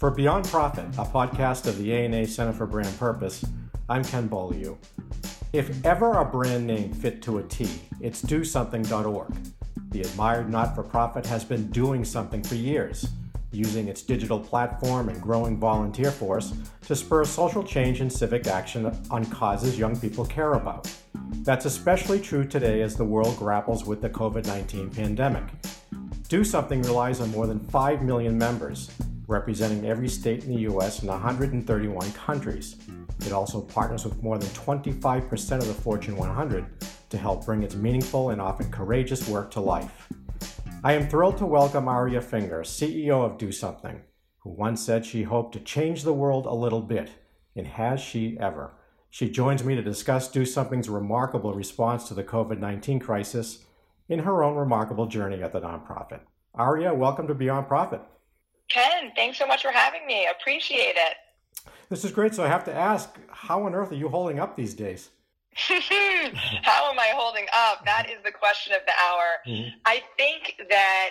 For Beyond Profit, a podcast of the ANA Center for Brand Purpose, I'm Ken Beaulieu. If ever a brand name fit to a T, it's DoSomething.org. The admired not for profit has been doing something for years, using its digital platform and growing volunteer force to spur social change and civic action on causes young people care about. That's especially true today as the world grapples with the COVID 19 pandemic. Do Something relies on more than 5 million members, representing every state in the U.S. and 131 countries. It also partners with more than 25% of the Fortune 100 to help bring its meaningful and often courageous work to life. I am thrilled to welcome Aria Finger, CEO of Do Something, who once said she hoped to change the world a little bit, and has she ever? She joins me to discuss Do Something's remarkable response to the COVID 19 crisis in her own remarkable journey at the nonprofit. Aria, welcome to Beyond Profit. Ken, thanks so much for having me. Appreciate it. This is great. So I have to ask, how on earth are you holding up these days? how am I holding up? That is the question of the hour. Mm-hmm. I think that,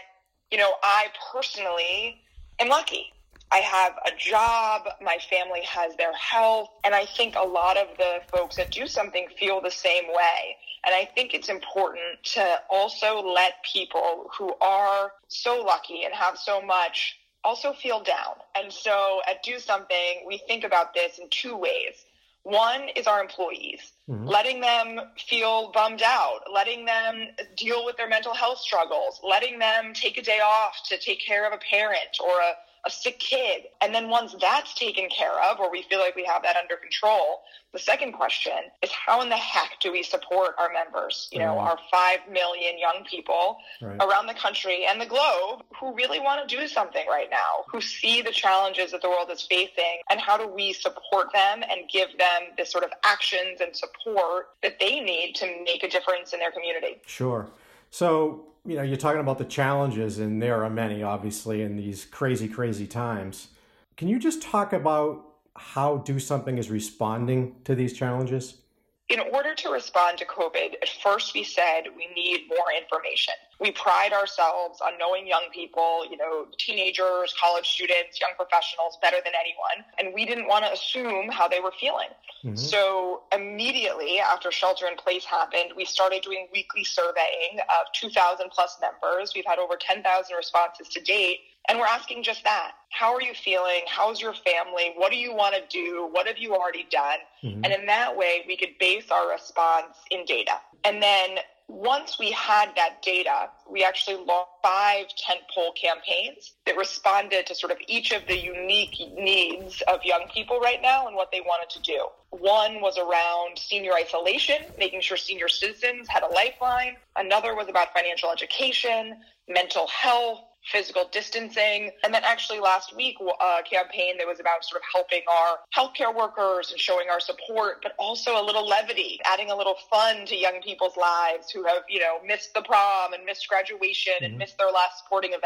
you know, I personally am lucky. I have a job, my family has their health, and I think a lot of the folks that do something feel the same way. And I think it's important to also let people who are so lucky and have so much also feel down. And so at Do Something, we think about this in two ways. One is our employees, mm-hmm. letting them feel bummed out, letting them deal with their mental health struggles, letting them take a day off to take care of a parent or a a sick kid. And then once that's taken care of, or we feel like we have that under control, the second question is how in the heck do we support our members, you know, right. our 5 million young people right. around the country and the globe who really want to do something right now, who see the challenges that the world is facing, and how do we support them and give them the sort of actions and support that they need to make a difference in their community? Sure. So, you know, you're talking about the challenges, and there are many, obviously, in these crazy, crazy times. Can you just talk about how Do Something is responding to these challenges? In order to respond to COVID, at first we said we need more information. We pride ourselves on knowing young people, you know, teenagers, college students, young professionals better than anyone. And we didn't want to assume how they were feeling. Mm-hmm. So immediately after shelter in place happened, we started doing weekly surveying of 2,000 plus members. We've had over 10,000 responses to date. And we're asking just that. How are you feeling? How's your family? What do you want to do? What have you already done? Mm-hmm. And in that way, we could base our response in data. And then once we had that data, we actually launched five tentpole campaigns that responded to sort of each of the unique needs of young people right now and what they wanted to do. One was around senior isolation, making sure senior citizens had a lifeline. Another was about financial education, mental health, physical distancing. And then actually last week, a campaign that was about sort of helping our healthcare workers and showing our support, but also a little levity, adding a little fun to young people's lives who have, you know, missed the prom and missed graduation mm-hmm. and missed their last sporting event.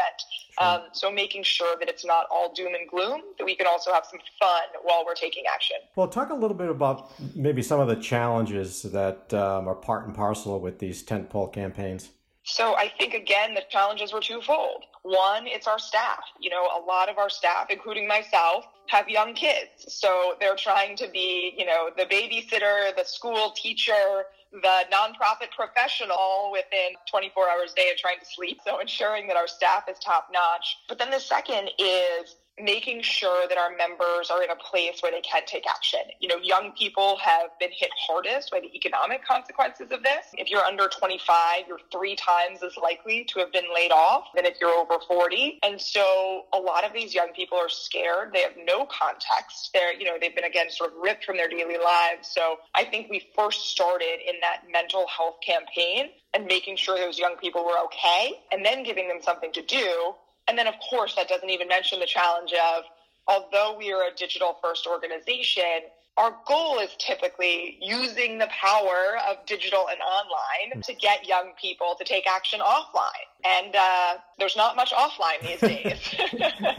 Sure. Um, so making sure that it's not all doom and gloom, that we can also have some fun while we're taking action. Well, talk a little bit about maybe some of the challenges that um, are part and parcel with these tentpole campaigns. So I think again the challenges were twofold. One, it's our staff. You know, a lot of our staff, including myself, have young kids. So they're trying to be, you know, the babysitter, the school teacher, the nonprofit professional within 24 hours a day of trying to sleep. So ensuring that our staff is top notch. But then the second is making sure that our members are in a place where they can take action. You know, young people have been hit hardest by the economic consequences of this. If you're under 25, you're three times as likely to have been laid off than if you're over 40. And so a lot of these young people are scared. They have no context. They're, you know, they've been again sort of ripped from their daily lives. So I think we first started in that mental health campaign and making sure those young people were okay and then giving them something to do and then, of course, that doesn't even mention the challenge of although we are a digital first organization, our goal is typically using the power of digital and online to get young people to take action offline. And uh, there's not much offline these days.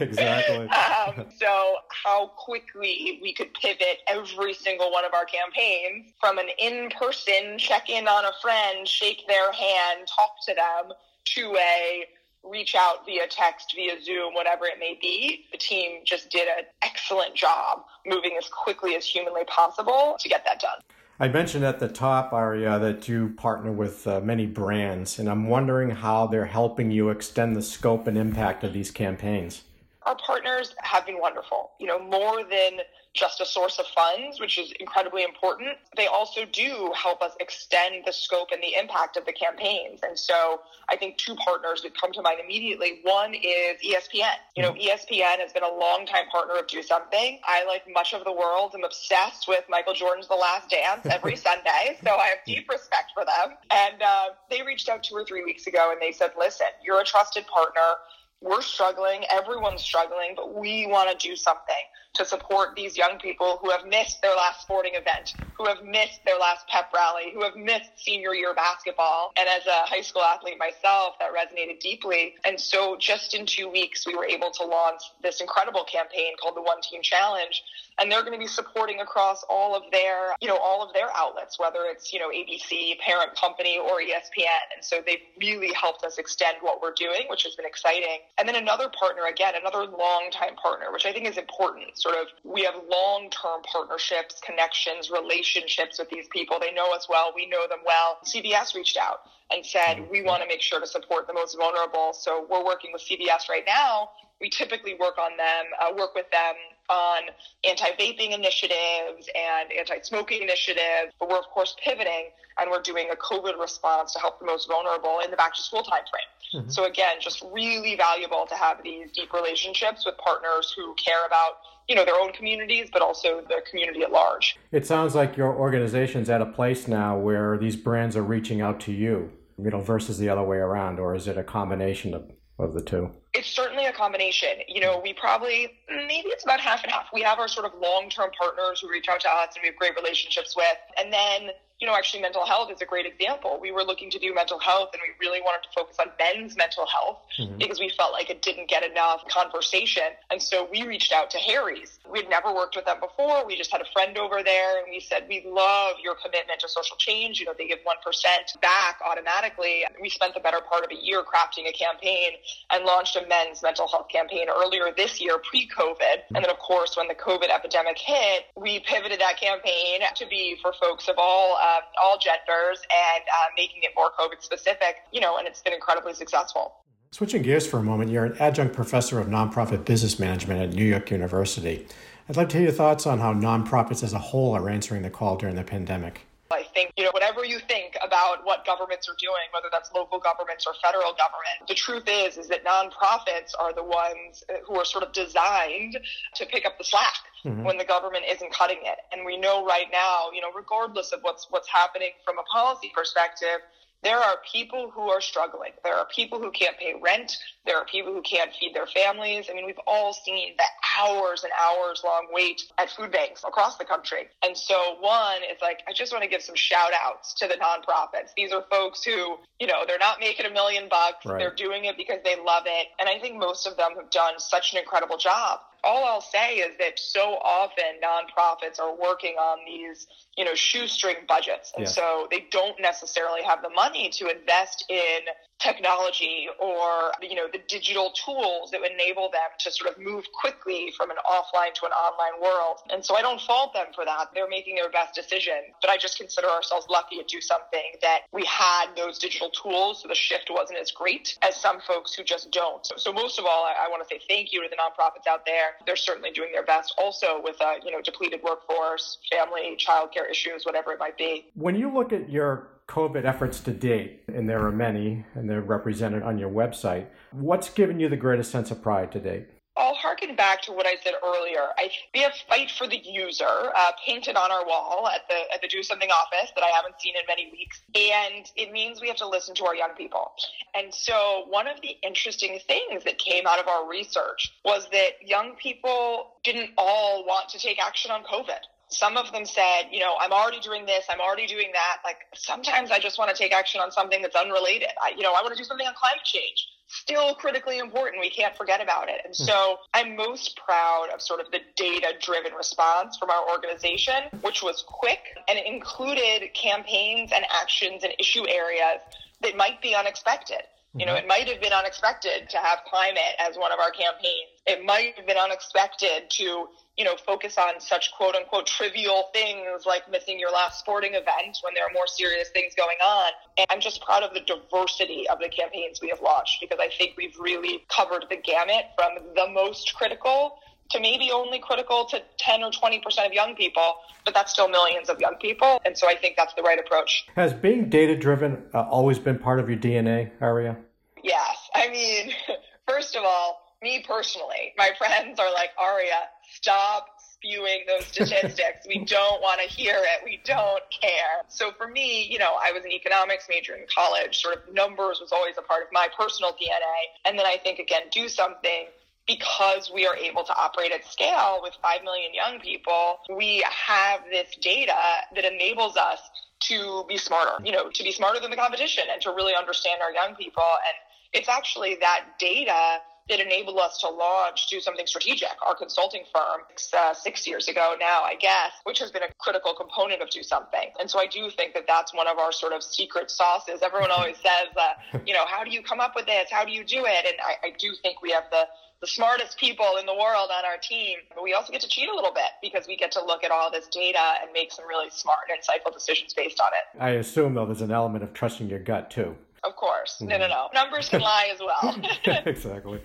exactly. um, so, how quickly we could pivot every single one of our campaigns from an in person check in on a friend, shake their hand, talk to them, to a reach out via text, via Zoom, whatever it may be. The team just did an excellent job moving as quickly as humanly possible to get that done. I mentioned at the top, Aria, that you partner with uh, many brands, and I'm wondering how they're helping you extend the scope and impact of these campaigns. Our partners have been wonderful. You know, more than just a source of funds, which is incredibly important. They also do help us extend the scope and the impact of the campaigns. And so I think two partners that come to mind immediately. One is ESPN. You know, ESPN has been a longtime partner of Do Something. I, like much of the world, am obsessed with Michael Jordan's The Last Dance every Sunday. So I have deep respect for them. And uh, they reached out two or three weeks ago and they said, listen, you're a trusted partner we're struggling, everyone's struggling, but we want to do something to support these young people who have missed their last sporting event, who have missed their last pep rally, who have missed senior year basketball. And as a high school athlete myself, that resonated deeply. And so just in two weeks, we were able to launch this incredible campaign called the One Team Challenge. And they're going to be supporting across all of their, you know, all of their outlets, whether it's, you know, ABC, parent company, or ESPN. And so they've really helped us extend what we're doing, which has been exciting. And then another partner, again, another long-time partner, which I think is important sort of we have long term partnerships, connections, relationships with these people. They know us well, we know them well. CBS reached out and said, we want to make sure to support the most vulnerable. So we're working with CBS right now. We typically work on them, uh, work with them on anti-vaping initiatives and anti-smoking initiatives, but we're of course pivoting and we're doing a COVID response to help the most vulnerable in the back to school timeframe. Mm-hmm. So again, just really valuable to have these deep relationships with partners who care about you know their own communities but also the community at large it sounds like your organization's at a place now where these brands are reaching out to you you know versus the other way around or is it a combination of, of the two it's certainly a combination. You know we probably maybe it's about half and half. We have our sort of long-term partners who reach out to us and we have great relationships with. And then you know, actually mental health is a great example. We were looking to do mental health and we really wanted to focus on men's mental health mm-hmm. because we felt like it didn't get enough conversation. And so we reached out to Harry's. We'd never worked with them before. We just had a friend over there and we said, we love your commitment to social change. You know, they give 1% back automatically. We spent the better part of a year crafting a campaign and launched a men's mental health campaign earlier this year, pre-COVID. Mm-hmm. And then of course, when the COVID epidemic hit, we pivoted that campaign to be for folks of all um, all genders and uh, making it more COVID specific, you know, and it's been incredibly successful. Switching gears for a moment, you're an adjunct professor of nonprofit business management at New York University. I'd like to hear your thoughts on how nonprofits as a whole are answering the call during the pandemic. I think, you know, whatever you think about what governments are doing, whether that's local governments or federal government, the truth is, is that nonprofits are the ones who are sort of designed to pick up the slack mm-hmm. when the government isn't cutting it. And we know right now, you know, regardless of what's, what's happening from a policy perspective, there are people who are struggling. There are people who can't pay rent. There are people who can't feed their families. I mean, we've all seen the hours and hours long wait at food banks across the country. And so one is like, I just want to give some shout outs to the nonprofits. These are folks who, you know, they're not making a million bucks. Right. They're doing it because they love it. And I think most of them have done such an incredible job all I'll say is that so often nonprofits are working on these, you know, shoestring budgets. And yeah. so they don't necessarily have the money to invest in technology or you know the digital tools that would enable them to sort of move quickly from an offline to an online world. And so i don't fault them for that. They're making their best decision. But i just consider ourselves lucky to do something that we had those digital tools so the shift wasn't as great as some folks who just don't. So, so most of all I, I want to say thank you to the nonprofits out there. They're certainly doing their best also with a you know depleted workforce family childcare issues whatever it might be. When you look at your COVID efforts to date, and there are many, and they're represented on your website. What's given you the greatest sense of pride to date? I'll harken back to what I said earlier. I we have fight for the user uh, painted on our wall at the at the Do Something office that I haven't seen in many weeks, and it means we have to listen to our young people. And so, one of the interesting things that came out of our research was that young people didn't all want to take action on COVID some of them said, you know, I'm already doing this, I'm already doing that. Like sometimes I just want to take action on something that's unrelated. I, you know, I want to do something on climate change. Still critically important. We can't forget about it. And hmm. so I'm most proud of sort of the data driven response from our organization, which was quick and included campaigns and actions and issue areas that might be unexpected You mm-hmm. know, it might have been unexpected to have climate as one of our campaigns. It might have been unexpected to, you know, focus on such quote unquote trivial things like missing your last sporting event when there are more serious things going on. And I'm just proud of the diversity of the campaigns we have launched because I think we've really covered the gamut from the most critical to maybe only critical to 10 or 20% of young people, but that's still millions of young people. And so I think that's the right approach. Has being data driven uh, always been part of your DNA, Aria? Yes. I mean, first of all, me personally, my friends are like, Aria, stop spewing those statistics. we don't want to hear it. We don't care. So for me, you know, I was an economics major in college. Sort of numbers was always a part of my personal DNA. And then I think, again, do something because we are able to operate at scale with 5 million young people, we have this data that enables us to be smarter, you know, to be smarter than the competition and to really understand our young people. And it's actually that data that enabled us to launch do something strategic. Our consulting firm uh, six years ago now i guess which has been a critical component of do something. And so i do think that that's one of our sort of secret sauces. Everyone always says uh, you know how do you come up with this? How do you do it? And I, I do think we have the the smartest people in the world on our team. But we also get to cheat a little bit because we get to look at all this data and make some really smart and insightful decisions based on it. I assume, though, there's an element of trusting your gut, too. Of course. No, no, mm-hmm. no. Numbers can lie as well. exactly.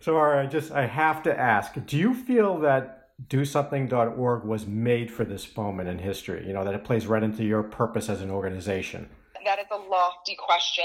So, all right, just I have to ask do you feel that DoSomething.org was made for this moment in history? You know, that it plays right into your purpose as an organization? That is a lofty question.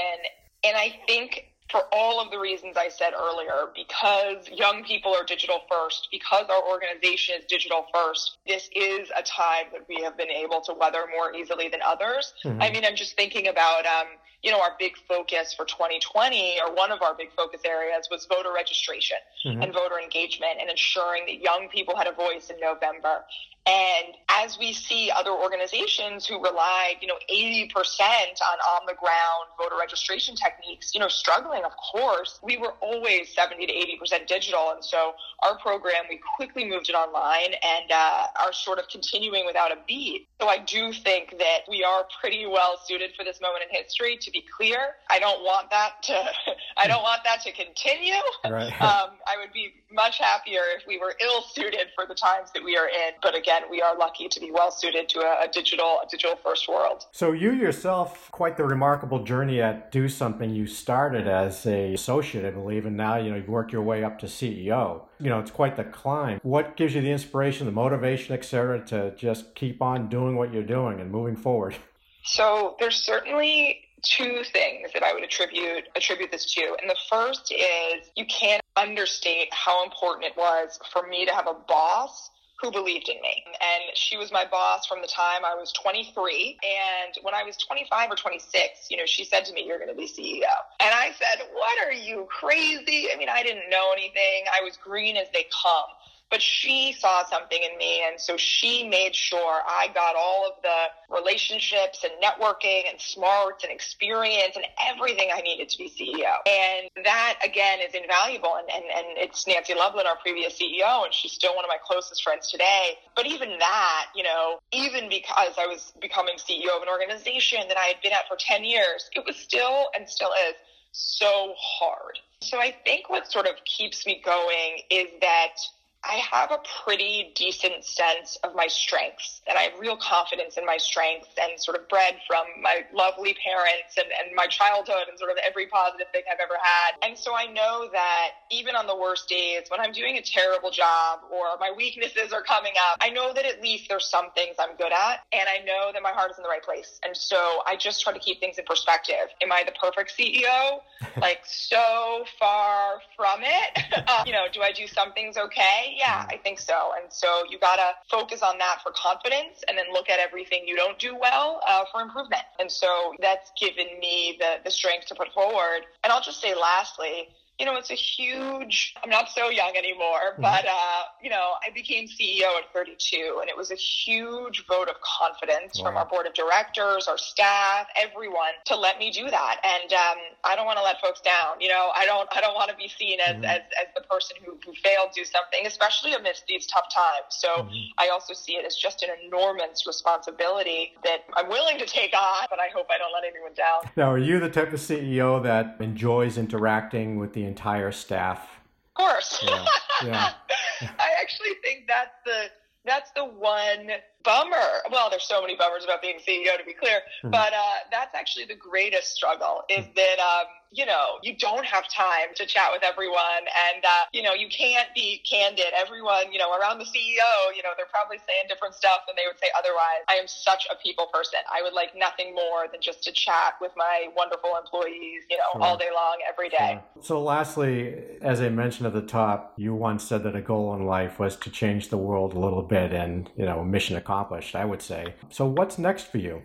And I think for all of the reasons I said earlier, because young people are digital first, because our organization is digital first, this is a time that we have been able to weather more easily than others. Mm-hmm. I mean, I'm just thinking about, um, you know, our big focus for 2020, or one of our big focus areas was voter registration mm-hmm. and voter engagement and ensuring that young people had a voice in November. And as we see other organizations who rely, you know, 80% on on the ground voter registration techniques, you know, struggling, of course, we were always 70 to 80% digital. And so our program, we quickly moved it online and uh, are sort of continuing without a beat. So I do think that we are pretty well suited for this moment in history. To be clear, I don't want that to, I don't want that to continue. Right. Um, I would be much happier if we were ill suited for the times that we are in. But again, we are lucky to be well suited to a, a digital, a digital first world. So you yourself, quite the remarkable journey at Do Something. You started as a associate, I believe, and now you know you've worked your way up to CEO. You know, it's quite the climb. What gives you the inspiration, the motivation, etc., to just keep on doing what you're doing and moving forward? So there's certainly two things that I would attribute attribute this to. And the first is you can't understate how important it was for me to have a boss who believed in me. And she was my boss from the time I was 23. And when I was 25 or 26, you know, she said to me, You're going to be CEO. And I said, What are you crazy? I mean, I didn't know anything. I was green as they come but she saw something in me. And so she made sure I got all of the relationships and networking and smarts and experience and everything I needed to be CEO. And that again is invaluable. And, and, and it's Nancy Lublin, our previous CEO, and she's still one of my closest friends today. But even that, you know, even because I was becoming CEO of an organization that I had been at for 10 years, it was still and still is so hard. So I think what sort of keeps me going is that I have a pretty decent sense of my strengths and I have real confidence in my strengths and sort of bred from my lovely parents and, and my childhood and sort of every positive thing I've ever had. And so I know that even on the worst days when I'm doing a terrible job or my weaknesses are coming up, I know that at least there's some things I'm good at and I know that my heart is in the right place. And so I just try to keep things in perspective. Am I the perfect CEO? like so far from it. uh, you know, do I do some things okay? Yeah, I think so. And so you got to focus on that for confidence and then look at everything you don't do well uh, for improvement. And so that's given me the, the strength to put forward. And I'll just say lastly, you know, it's a huge, I'm not so young anymore, mm-hmm. but, uh, you know, I became CEO at 32 and it was a huge vote of confidence wow. from our board of directors, our staff, everyone to let me do that. And, um, I don't want to let folks down. You know, I don't, I don't want to be seen as, mm-hmm. as, as the person who, who failed to do something, especially amidst these tough times. So mm-hmm. I also see it as just an enormous responsibility that I'm willing to take on, but I hope I don't let anyone down. Now, are you the type of CEO that enjoys interacting with the entire staff? Of course. Yeah. yeah. I actually think that's the that's the one bummer. Well, there's so many bummers about being CEO, to be clear, mm-hmm. but uh, that's actually the greatest struggle. Is mm-hmm. that um, you know you don't have time to chat with everyone, and uh, you know you can't be candid. Everyone, you know, around the CEO, you know, they're probably saying different stuff than they would say otherwise. I am such a people person. I would like nothing more than just to chat with my wonderful employees, you know, sure. all day long, every day. Sure. So, lastly, as I mentioned at the top, you once said that a goal in life was to change the world a little bit, and you know, a mission accomplished accomplished, I would say. So, what's next for you?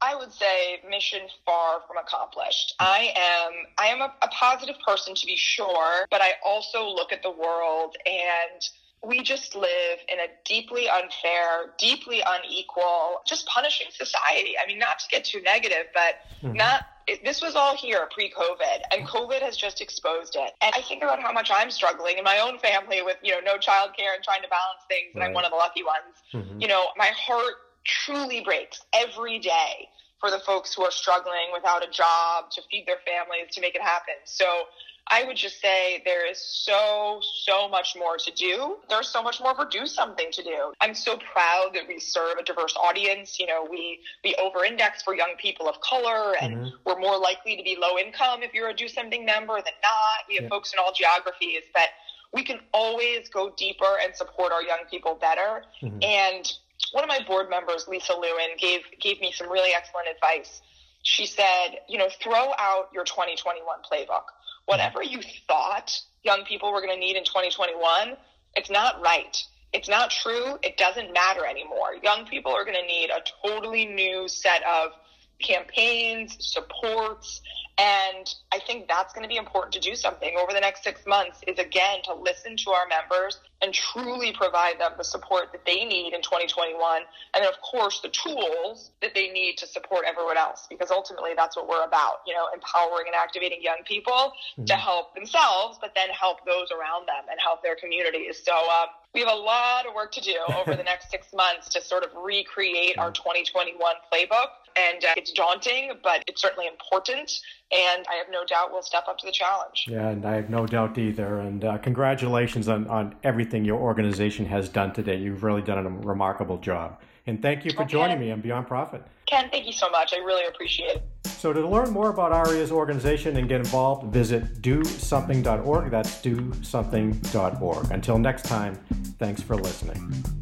I would say mission far from accomplished. I am I am a, a positive person to be sure, but I also look at the world and we just live in a deeply unfair, deeply unequal, just punishing society. I mean, not to get too negative, but mm-hmm. not it, this was all here pre-COVID, and COVID has just exposed it. And I think about how much I'm struggling in my own family with you know no childcare and trying to balance things, and I'm one of the lucky ones. Mm-hmm. You know, my heart truly breaks every day for the folks who are struggling without a job to feed their families to make it happen. So I would just say there is so, so much more to do. There's so much more for do something to do. I'm so proud that we serve a diverse audience. You know, we, we over index for young people of color and mm-hmm. we're more likely to be low income if you're a do something member than not. We have yeah. folks in all geographies, but we can always go deeper and support our young people better. Mm-hmm. And one of my board members, Lisa Lewin, gave gave me some really excellent advice. She said, you know, throw out your 2021 playbook whatever you thought young people were going to need in 2021, it's not right. It's not true. It doesn't matter anymore. Young people are going to need a totally new set of campaigns, supports, and I think that's going to be important to do something over the next six months is again to listen to our members and truly provide them the support that they need in 2021. And then, of course, the tools that they need to support everyone else, because ultimately that's what we're about, you know, empowering and activating young people mm-hmm. to help themselves, but then help those around them and help their communities. So, um, we have a lot of work to do over the next six months to sort of recreate our 2021 playbook. And uh, it's daunting, but it's certainly important. And I have no doubt we'll step up to the challenge. Yeah, and I have no doubt either. And uh, congratulations on, on everything your organization has done today. You've really done a remarkable job. And thank you for okay. joining me on Beyond Profit. Ken, thank you so much. I really appreciate it. So, to learn more about ARIA's organization and get involved, visit dosomething.org. That's dosomething.org. Until next time, thanks for listening.